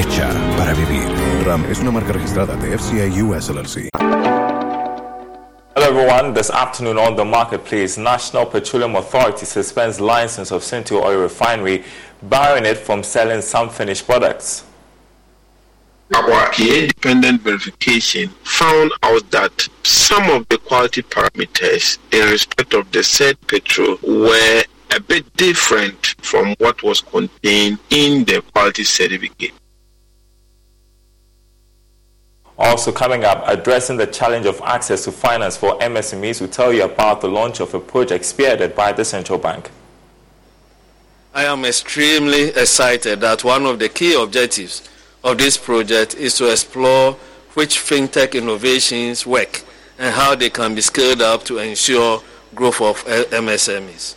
Hecha para vivir. RAM es una marca registrada de FCA US LLC. Hello everyone, this afternoon on the marketplace, National Petroleum Authority suspends license of Sentuo Oil Refinery, barring it from selling some finished products. Our independent verification found out that some of the quality parameters in respect of the said petrol were a bit different from what was contained in the quality certificate. Also coming up, addressing the challenge of access to finance for MSMEs, we tell you about the launch of a project spearheaded by the central bank. I am extremely excited that one of the key objectives of this project is to explore which fintech innovations work and how they can be scaled up to ensure growth of MSMEs.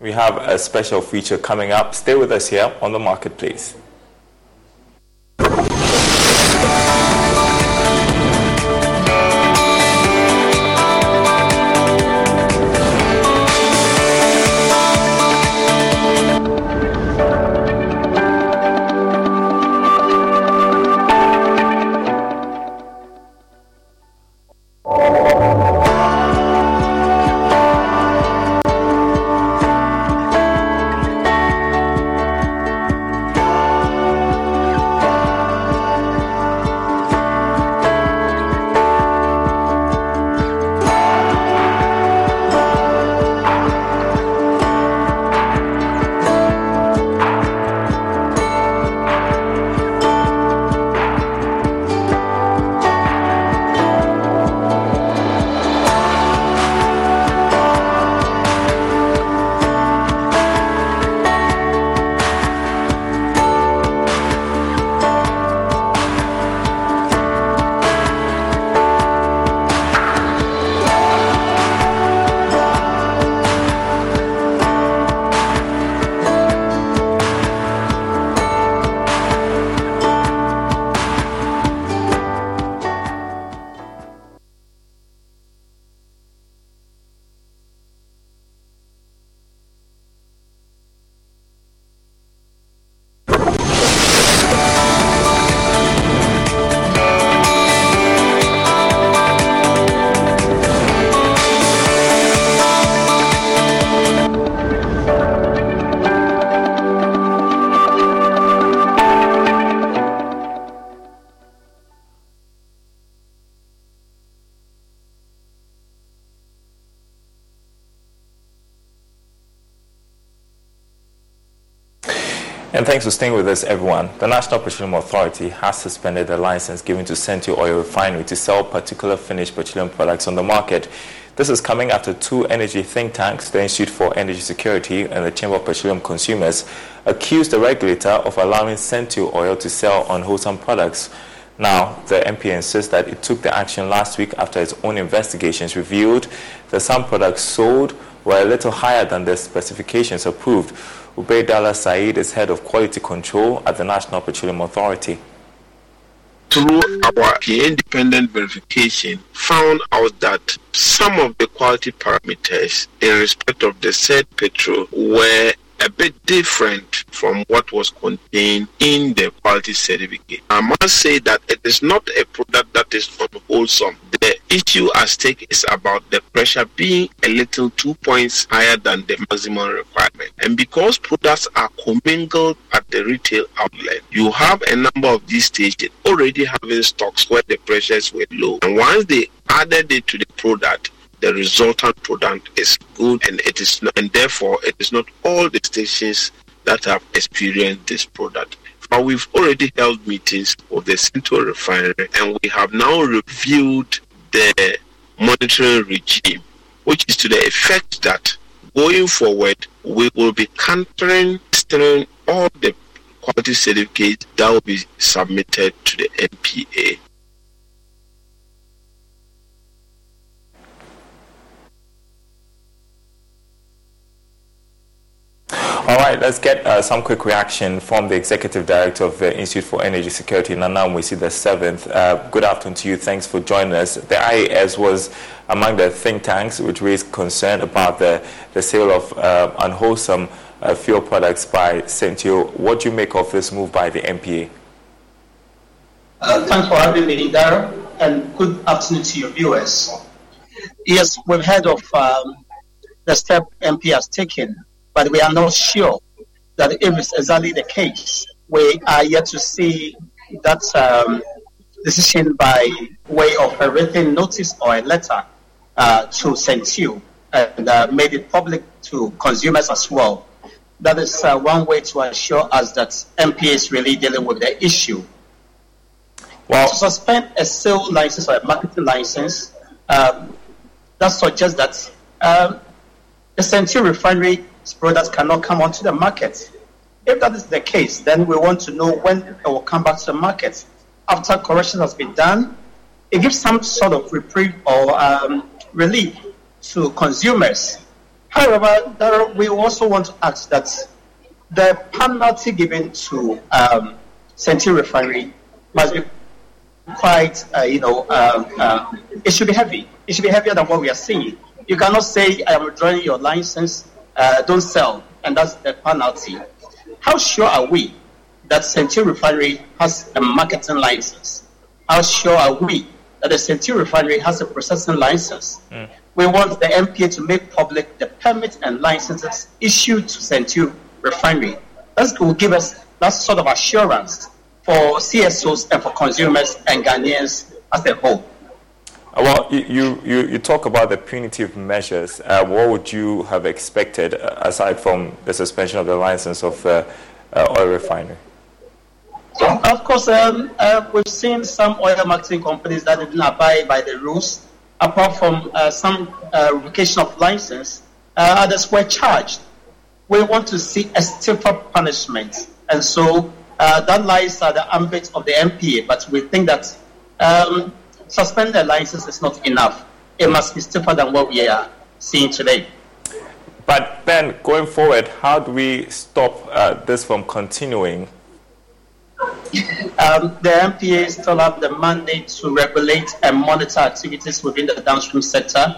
We have a special feature coming up. Stay with us here on the marketplace. Thanks for staying with us, everyone. The National Petroleum Authority has suspended the license given to Sentuo Oil Refinery to sell particular finished petroleum products on the market. This is coming after two energy think tanks, the Institute for Energy Security and the Chamber of Petroleum Consumers, accused the regulator of allowing Sentuo Oil to sell unwholesome products. Now, the NPA insists that it took the action last week after its own investigations revealed that some products sold were a little higher than the specifications approved. Ubaydallah Saeed is head of quality control at the National Petroleum Authority. Through our independent verification, found out that some of the quality parameters in respect of the said petrol were a bit different from what was contained in the quality certificate. I must say that it is not a product that is unwholesome. The issue at stake is about the pressure being a little two points higher than the maximum requirement. And because products are commingled at the retail outlet, you have a number of these stations already having stocks where the pressures were low. And once they added it to the product, the resultant product is good and it is not, and therefore it is not all the stations that have experienced this product. But we've already held meetings with the Sentuo refinery and we have now reviewed the monitoring regime, which is to the effect that going forward we will be countering all the quality certificates that will be submitted to the NPA. All right, let's get uh, some quick reaction from the Executive Director of the Institute for Energy Security, Nana Amoasi the seventh. Uh, good afternoon to you. Thanks for joining us. The IES was among the think tanks which raised concern about the, the sale of uh, unwholesome uh, fuel products by Sentuo. What do you make of this move by the NPA? Uh, thanks for having me, Darrell, and good afternoon to your viewers. Yes, we've heard of um, the step NPA has taken but we are not sure that if it's exactly the case. We are yet to see that um, decision by way of a written notice or a letter uh, to Sentuo and uh, made it public to consumers as well. That is uh, one way to assure us that NPA is really dealing with the issue. Well, to suspend a sale license or a marketing license, um, that suggests that um, the Sentuo refinery products cannot come onto the market. If that is the case, then we want to know when it will come back to the market. After correction has been done, it gives some sort of reprieve or um, relief to consumers. However, there, we also want to ask that the penalty given to um, Sentuo Refinery must be quite, uh, you know, uh, uh, it should be heavy. It should be heavier than what we are seeing. You cannot say, I am withdrawing your license uh, don't sell, and that's the penalty. How sure are we that Sentuo Refinery has a marketing license? How sure are we that the Sentuo Refinery has a processing license? Mm. We want the NPA to make public the permits and licenses issued to Sentuo Refinery. That will give us that sort of assurance for CSOs and for consumers and Ghanaians as a whole. Uh, well, you, you, you talk about the punitive measures. Uh, what would you have expected uh, aside from the suspension of the license of the uh, oil refinery? Of course, um, uh, we've seen some oil marketing companies that didn't abide by the rules. Apart from uh, some revocation of license, others were charged. We want to see a stiffer punishment, and so that lies at the ambit of the NPA. But we think that um, suspend the license is not enough. It must be stiffer than what we are seeing today. But then, going forward, how do we stop uh, this from continuing? Um, the NPA still have the mandate to regulate and monitor activities within the downstream sector,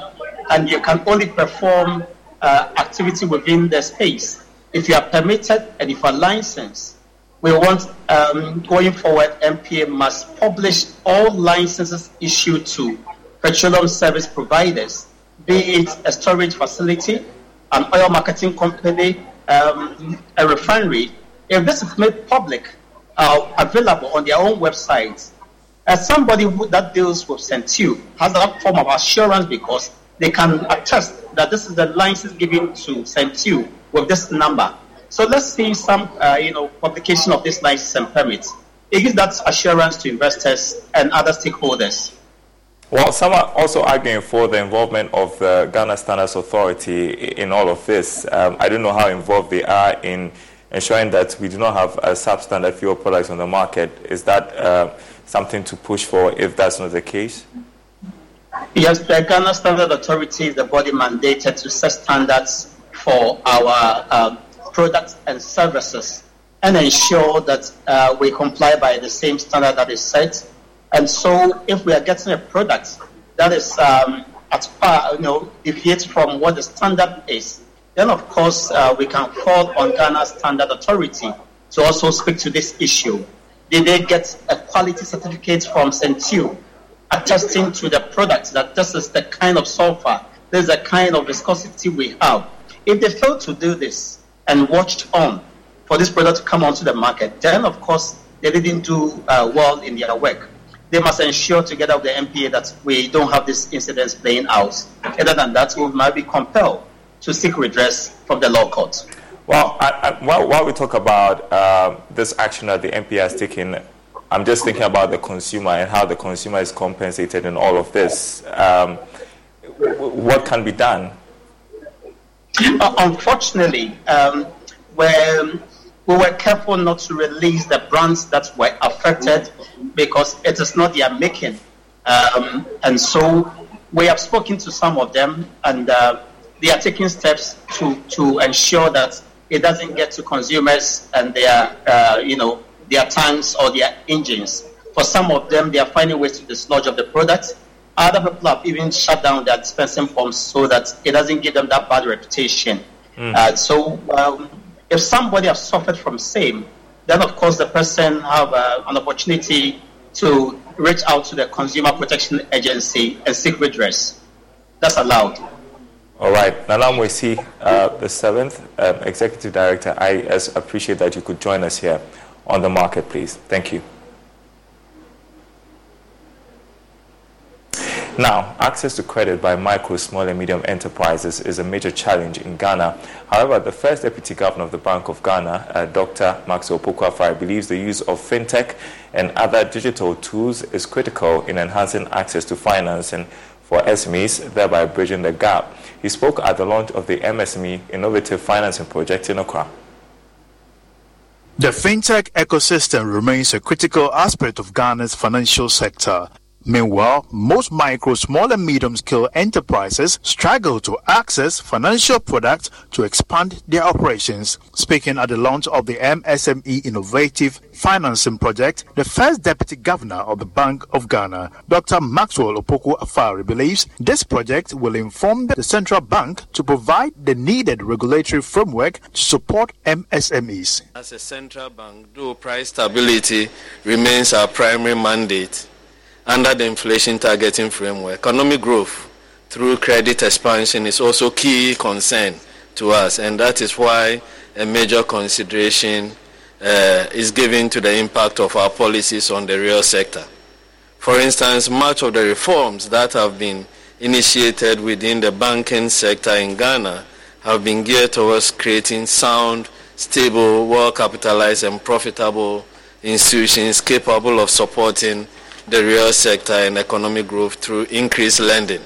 and you can only perform uh, activity within the space if you are permitted and if you are licensed we want um, going forward, NPA must publish all licenses issued to petroleum service providers, be it a storage facility, an oil marketing company, um, a refinery. If this is made public, uh, available on their own websites, as somebody who, that deals with Sentuo has that form of assurance because they can attest that this is the license given to Sentuo with this number So let's see some, uh, you know, publication of this license and permits. It gives that assurance to investors and other stakeholders. Well, some are also arguing for the involvement of the Ghana Standards Authority in all of this. Um, I don't know how involved they are in ensuring that we do not have a substandard fuel products on the market. Is that uh, something to push for if that's not the case? Yes, the Ghana Standard Authority is the body mandated to set standards for our uh, products and services and ensure that uh, we comply by the same standard that is set and so if we are getting a product that is um, at par, you know, deviates from what the standard is, then of course uh, we can call on Ghana Standard Authority to also speak to this issue. Did they get a quality certificate from Sentuo attesting to the product that this is the kind of sulfur, this is the kind of viscosity we have? If they fail to do this and watched on for this product to come onto the market, then of course they didn't do uh, well in their work they must ensure together with the NPA that we don't have these incidents playing out. Other than that, we might be compelled to seek redress from the law court. Well, I, I, while, while, we talk about uh, this action that the NPA has taken, I'm just thinking about the consumer and how the consumer is compensated in all of this. Um, what can be done? Uh, unfortunately, um, we were careful not to release the brands that were affected because it is not their making. Um, and so we have spoken to some of them, and uh, they are taking steps to, to ensure that it doesn't get to consumers and their, uh, you know, their tanks or their engines. For some of them, they are finding ways to dislodge of the product. Other people have even shut down their dispensing pumps so that it doesn't give them that bad reputation. Mm. Uh, so um, if somebody has suffered from same, then of course the person have uh, an opportunity to reach out to the Consumer Protection Agency and seek redress. That's allowed. All right. Nana Amoasi, uh, the seventh um, Executive Director, I appreciate that you could join us here on the market, please. Thank you. Now, access to credit by micro, small, and medium enterprises is a major challenge in Ghana. However, the first deputy governor of the Bank of Ghana, uh, Dr. Maxwell Opoku believes the use of fintech and other digital tools is critical in enhancing access to financing for SMEs, thereby bridging the gap. He spoke at the launch of the MSME Innovative Financing Project in Accra. The fintech ecosystem remains a critical aspect of Ghana's financial sector. Meanwhile, most micro, small and medium scale enterprises struggle to access financial products to expand their operations. Speaking at the launch of the MSME Innovative Financing Project, the first deputy governor of the Bank of Ghana, Dr. Maxwell Opoku Afari, believes this project will inform the central bank to provide the needed regulatory framework to support MSMEs. As a central bank, though price stability remains our primary mandate, under the inflation targeting framework. Economic growth through credit expansion is also key concern to us, and that is why a major consideration uh, is given to the impact of our policies on the real sector. For instance, much of the reforms that have been initiated within the banking sector in Ghana have been geared towards creating sound, stable, well capitalized, and profitable institutions capable of supporting the real sector and economic growth through increased lending.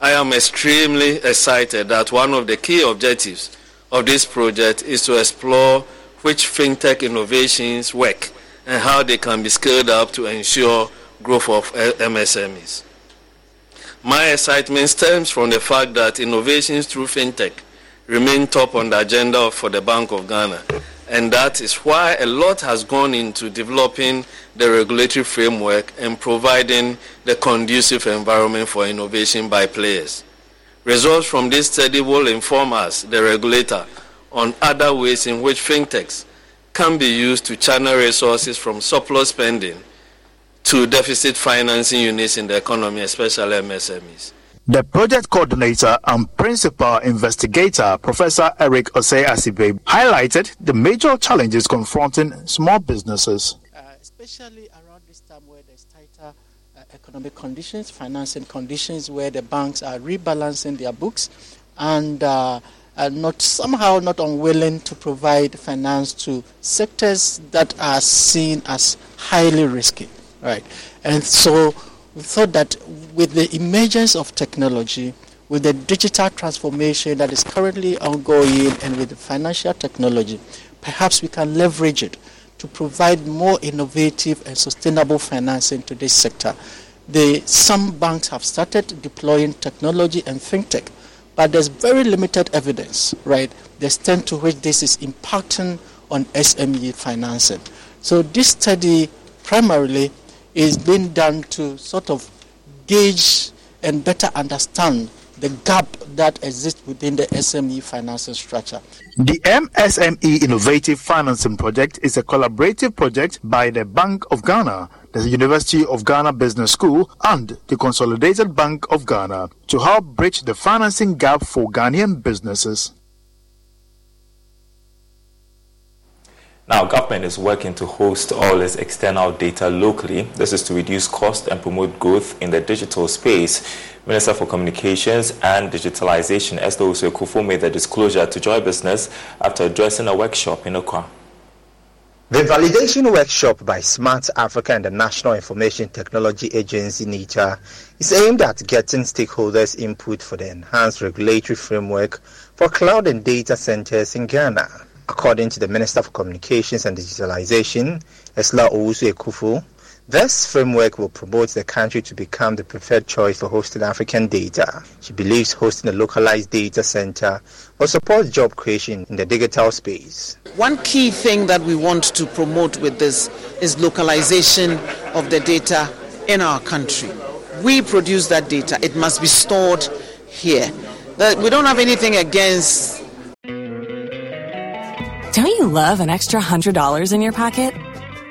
I am extremely excited that one of the key objectives of this project is to explore which fintech innovations work and how they can be scaled up to ensure growth of MSMEs. My excitement stems from the fact that innovations through fintech remain top on the agenda for the Bank of Ghana and that is why a lot has gone into developing the regulatory framework and providing the conducive environment for innovation by players. Results from this study will inform us, the regulator, on other ways in which fintechs can be used to channel resources from surplus spending to deficit financing units in the economy, especially MSMEs. The project coordinator and principal investigator, Professor Eric Osei Assibey, highlighted the major challenges confronting small businesses. Uh, especially around this time where there's tighter uh, economic conditions, financing conditions, where the banks are rebalancing their books and uh, are not somehow not unwilling to provide finance to sectors that are seen as highly risky, right? And so we thought that with the emergence of technology, with the digital transformation that is currently ongoing, and with the financial technology, perhaps we can leverage it to provide more innovative and sustainable financing to this sector. The, some banks have started deploying technology and fintech, but there's very limited evidence, right, the extent to which this is impacting on SME financing. So this study primarily is being done to sort of gauge and better understand the gap that exists within the SME financing structure. The MSME Innovative Financing Project is a collaborative project by the Bank of Ghana, the University of Ghana Business School, and the Consolidated Bank of Ghana to help bridge the financing gap for Ghanaian businesses. Now, government is working to host all its external data locally. This is to reduce cost and promote growth in the digital space. Minister for Communications and Digitalization Ursula Owusu-Ekuful made the disclosure to Joy Business after addressing a workshop in Accra. The validation workshop by Smart Africa and the National Information Technology Agency NITA is aimed at getting stakeholders' input for the enhanced regulatory framework for cloud and data centers in Ghana. According to the Minister for Communications and Digitalization, Ursula Owusu Ekuful, this framework will promote the country to become the preferred choice for hosting African data. She believes hosting a localized data center will support job creation in the digital space. One key thing that we want to promote with this is localization of the data in our country. We produce that data, it must be stored here. We don't have anything against don't you love an extra $100 in your pocket?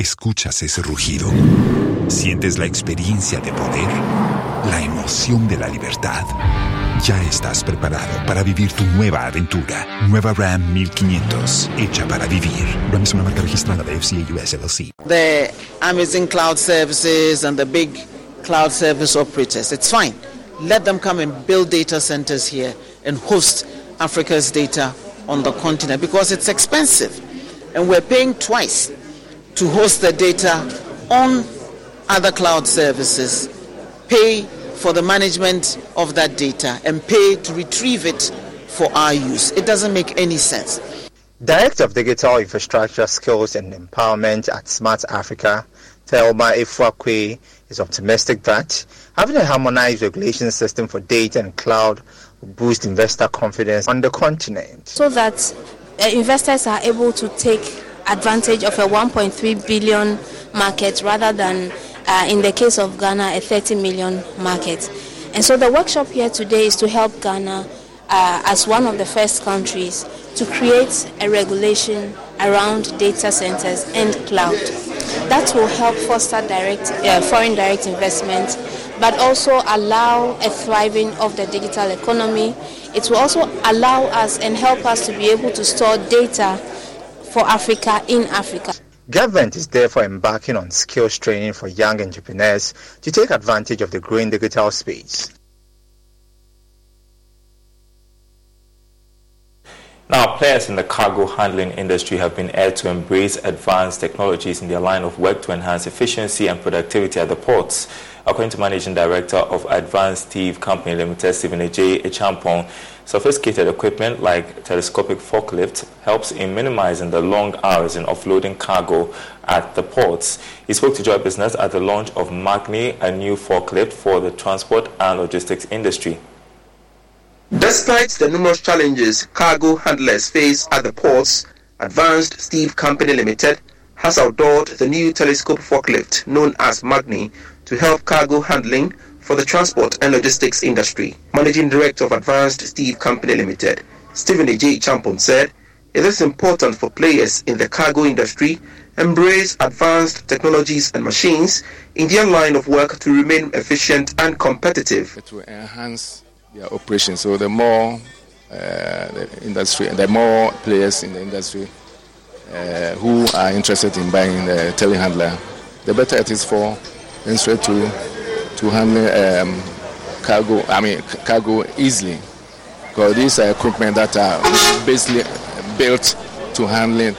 ¿Escuchas ese rugido? ¿Sientes la experiencia de poder? ¿La emoción de la libertad? Ya estás preparado para vivir tu nueva aventura. Nueva Ram 1500, hecha para vivir. Ram es una marca registrada de FCA US LLC. The Amazon Cloud Services and the big cloud service operators, it's fine. Let them come and build data centers here and host Africa's data on the continent because it's expensive. And we're paying twice to host the data on other cloud services, pay for the management of that data, and pay to retrieve it for our use. It doesn't make any sense. Director of Digital Infrastructure Skills and Empowerment at Smart Africa, Thelma Efua Quaye, is optimistic that having a harmonized regulation system for data and cloud will boost investor confidence on the continent. So that uh, investors are able to take advantage of a 1.3 billion market rather than, uh, in the case of Ghana, a 30 million market. And so the workshop here today is to help Ghana, uh, as one of the first countries, to create a regulation around data centers and cloud. That will help foster direct, uh, foreign direct investment, but also allow a thriving of the digital economy. It will also allow us and help us to be able to store data for Africa in Africa. Government is therefore embarking on skills training for young entrepreneurs to take advantage of the growing digital space. Now, players in the cargo handling industry have been urged to embrace advanced technologies in their line of work to enhance efficiency and productivity at the ports. According to Managing Director of Advanced Steve Company Limited, Stephen J. Echampong, sophisticated equipment like telescopic forklift helps in minimizing the long hours in offloading cargo at the ports. He spoke to Joy Business at the launch of Magni, a new forklift for the transport and logistics industry. Despite the numerous challenges cargo handlers face at the ports, Advanced Steve Company Limited has outdoored the new telescope forklift known as Magni to help cargo handling for the transport and logistics industry. Managing Director of Advanced Steve Company Limited, Stephen J. Champon said, it is important for players in the cargo industry embrace advanced technologies and machines in their line of work to remain efficient and competitive. It will enhance their operation. So the more uh, the industry, and the more players in the industry uh, who are interested in buying the telehandler, the better it is for industry to to handle um, cargo. I mean cargo easily, because these are equipment that are basically built to handle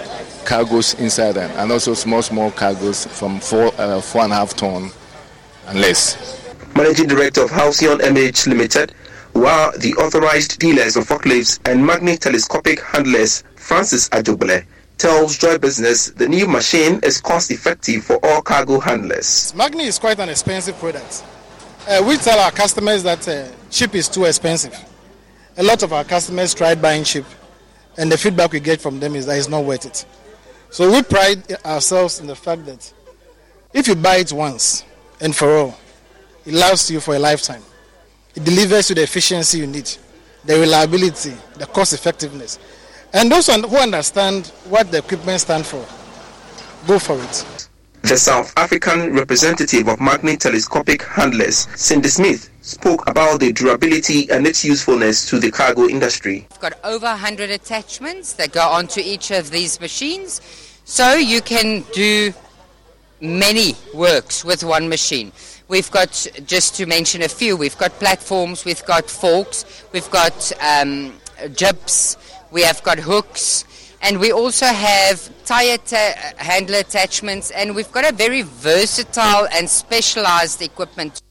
cargoes inside them, and also small small cargoes from four uh, four and a half ton and less. Managing Director of Halcyon MH Limited, while the authorized dealers of forklifts and Magni telescopic handlers, Francis Ajobele, tells Joy Business the new machine is cost effective for all cargo handlers. Magni is quite an expensive product. Uh, we tell our customers that uh, chip is too expensive. A lot of our customers tried buying cheap, and the feedback we get from them is that it's not worth it. So we pride ourselves in the fact that if you buy it once and for all, it lasts you for a lifetime. It delivers you the efficiency you need, the reliability, the cost effectiveness. And those who understand what the equipment stands for, go for it. The South African representative of Magni Telescopic Handlers, Cindy Smith, spoke about the durability and its usefulness to the cargo industry. We've got over 100 attachments that go onto each of these machines, so you can do many works with one machine. We've got, just to mention a few, we've got platforms, we've got forks, we've got um, jibs, we have got hooks, and we also have tire ta- uh, handler attachments, and we've got a very versatile and specialized equipment.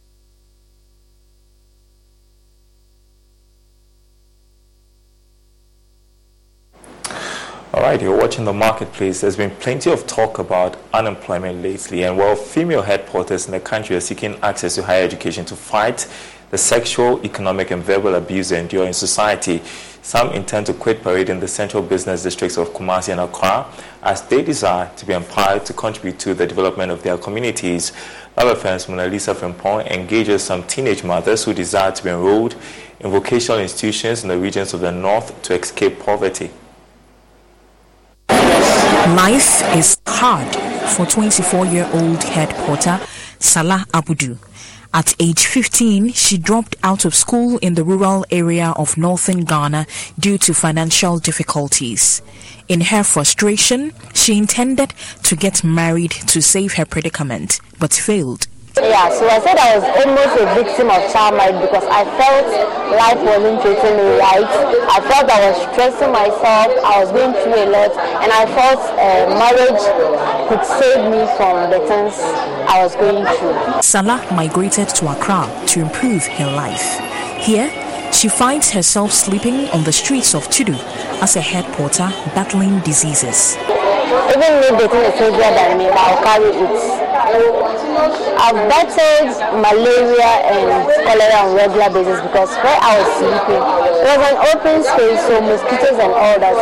All right, you're watching the marketplace. There's been plenty of talk about unemployment lately, and while female head porters in the country are seeking access to higher education to fight the sexual, economic, and verbal abuse they endure in society, some intend to quit parade in the central business districts of Kumasi and Accra as they desire to be empowered to contribute to the development of their communities. Affairs Mona Lisa Frimpong engages some teenage mothers who desire to be enrolled in vocational institutions in the regions of the north to escape poverty. Life is hard for 24 year old head porter Salah Abudu. At age 15, she dropped out of school in the rural area of northern Ghana due to financial difficulties. In her frustration, she intended to get married to save her predicament, but failed. Yeah, so I said I was almost a victim of child marriage because I felt life wasn't treating me right. I felt I was stressing myself, I was going through a lot, and I felt uh, marriage could save me from the things I was going through. Salah migrated to Accra to improve her life. Here, she finds herself sleeping on the streets of Tudu as a head porter battling diseases. Even me dating is easier than me, but I'll carry it. I've battled malaria and cholera on regular basis because where I was sleeping, it was an open space, so mosquitoes and all that.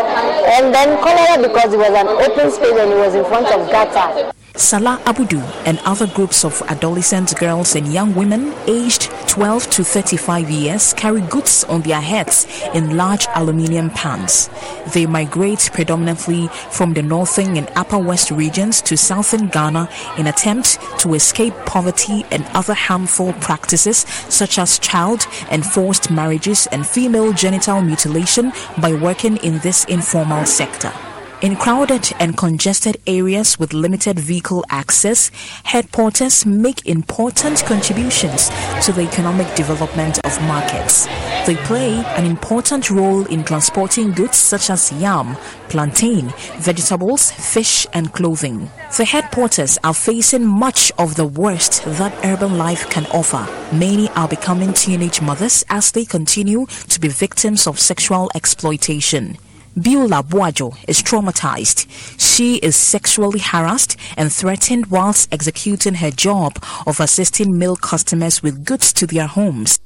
And then cholera because it was an open space and it was in front of gutter. Salah Abudu and other groups of adolescent girls and young women aged 12 to 35 years carry goods on their heads in large aluminium pans. They migrate predominantly from the northern and upper west regions to southern Ghana in attempt to escape poverty and other harmful practices such as child and forced marriages and female genital mutilation by working in this informal sector. In crowded and congested areas with limited vehicle access, head porters make important contributions to the economic development of markets. They play an important role in transporting goods such as yam, plantain, vegetables, fish, and clothing. The head porters are facing much of the worst that urban life can offer. Many are becoming teenage mothers as they continue to be victims of sexual exploitation. Beulah Buajo is traumatized. She is sexually harassed and threatened whilst executing her job of assisting male customers with goods to their homes.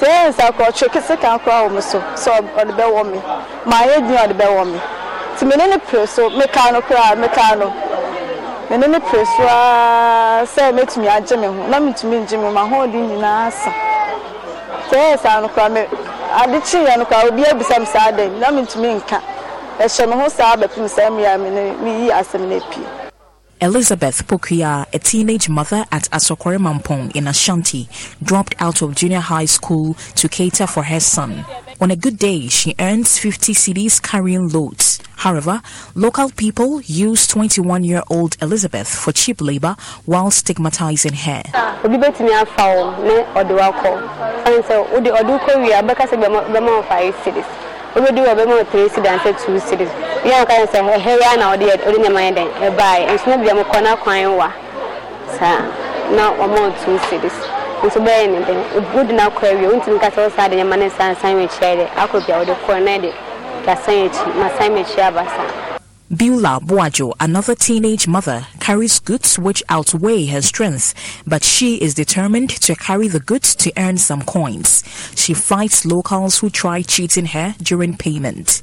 Tee nsa kɔ ɔtwe kese kan kora wɔ me so. Sɛ ɔde bɛwɔ me. Maa yɛ din ɔde bɛwɔ me. Nti mene ne pilo so meka no koraa meka no. Mene ne pilo so aa sɛ metumi agye me ho na metumi ngye me ma ho ɔde nyinaa asa tee nsa no koraa me ade kyi yɛ no koraa obi abisa me saa dɛm na metumi nka. Ɛhyɛ me ho saa bɛpem saa mmea me ne meyi asɛm no apie. Elizabeth Pokuya, a teenage mother at Asokore Mampong in Ashanti, dropped out of junior high school to cater for her son. On a good day, she earns 50 cedis carrying loads. However, local people use 21 year old Elizabeth for cheap labor while stigmatizing her. Wobɛdi wɔ bɛma three cedi ansɛ two cedis yɛ ɔka yɛ sɛ Beulah Boajo, another teenage mother, carries goods which outweigh her strength, but she is determined to carry the goods to earn some coins. She fights locals who try cheating her during payment.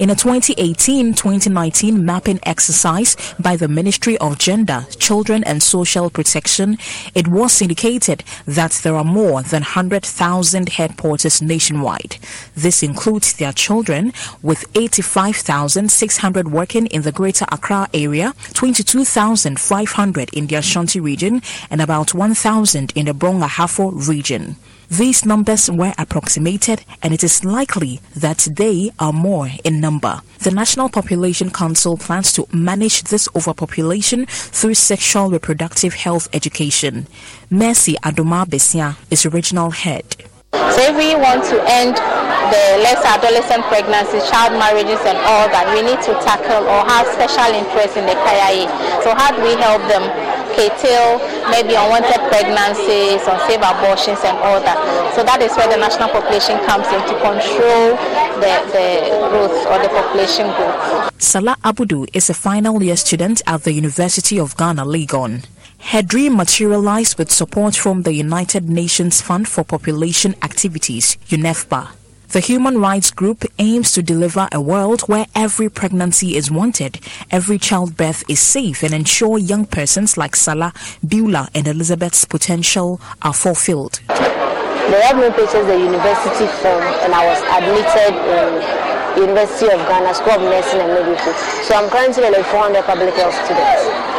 In a 2018-2019 mapping exercise by the Ministry of Gender, Children and Social Protection, it was indicated that there are more than 100,000 head porters nationwide. This includes their children, with 85,600 working in the Greater Accra area, 22,500 in the Ashanti region and about 1,000 in the Brong Ahafo region. These numbers were approximated and it is likely that they are more in number. The National Population Council plans to manage this overpopulation through sexual reproductive health education. Mercy Adoma Besia is regional head. So if we want to end the less adolescent pregnancies, child marriages and all that, we need to tackle or have special interest in the KIA. So how do we help them curtail maybe unwanted pregnancies, unsafe abortions and all that? So that is where the national population comes in to control the, the growth or the population growth. Salah Abudu is a final year student at the University of Ghana, Legon. Her dream materialized with support from the United Nations Fund for Population Activities, UNFPA. The human rights group aims to deliver a world where every pregnancy is wanted, every childbirth is safe, and ensure young persons like Salah, Beulah, and Elizabeth's potential are fulfilled. They have me purchased the university form, and I was admitted in University of Ghana School of Nursing and Midwifery. So I'm currently a 400 public health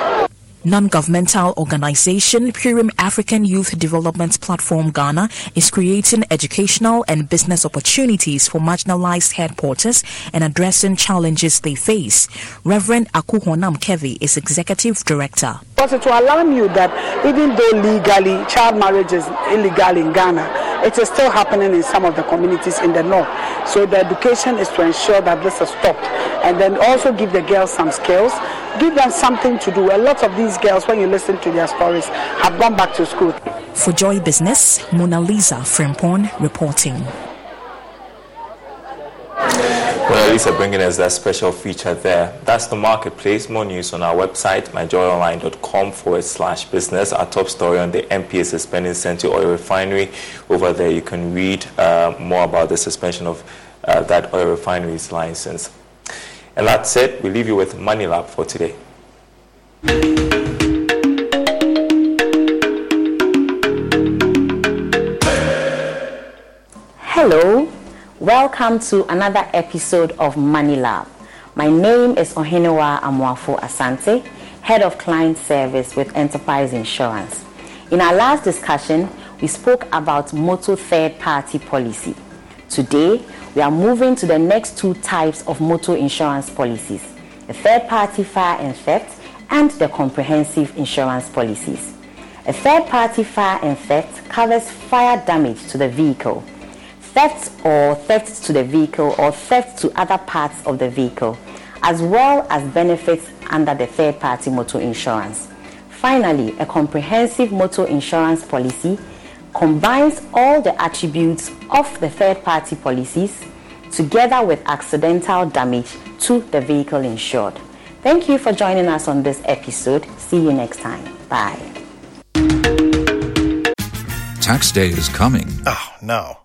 student non-governmental organization Purim African Youth Development Platform Ghana is creating educational and business opportunities for marginalized head porters and addressing challenges they face. Reverend Akuhonam Kevi is executive director. But to alarm you that even though legally child marriage is illegal in Ghana, it is still happening in some of the communities in the north. So the education is to ensure that this is stopped and then also give the girls some skills, give them something to do. A lot of these girls, when you listen to their stories, have gone back to school. For Joy Business, Mona Lisa Frimpong reporting. Well, Lisa bringing us that special feature there. That's the marketplace. More news on our website, myjoyonline.com forward slash business. Our top story on the NPA suspending Sentuo Oil Refinery. Over there, you can read uh, more about the suspension of uh, that oil refinery's license. And that's it. We leave you with Money Lab for today. Hello, welcome to another episode of Money Lab. My name is Ohenewa Amuafo Asante, Head of Client Service with Enterprise Insurance. In our last discussion, we spoke about motor third party policy. Today, we are moving to the next two types of motor insurance policies the third party fire and theft and the comprehensive insurance policies. A third party fire and theft covers fire damage to the vehicle, theft or theft to the vehicle or theft to other parts of the vehicle, as well as benefits under the third party motor insurance. Finally, a comprehensive motor insurance policy combines all the attributes of the third party policies together with accidental damage to the vehicle insured. Thank you for joining us on this episode. See you next time. Bye. Tax day is coming. Oh, no.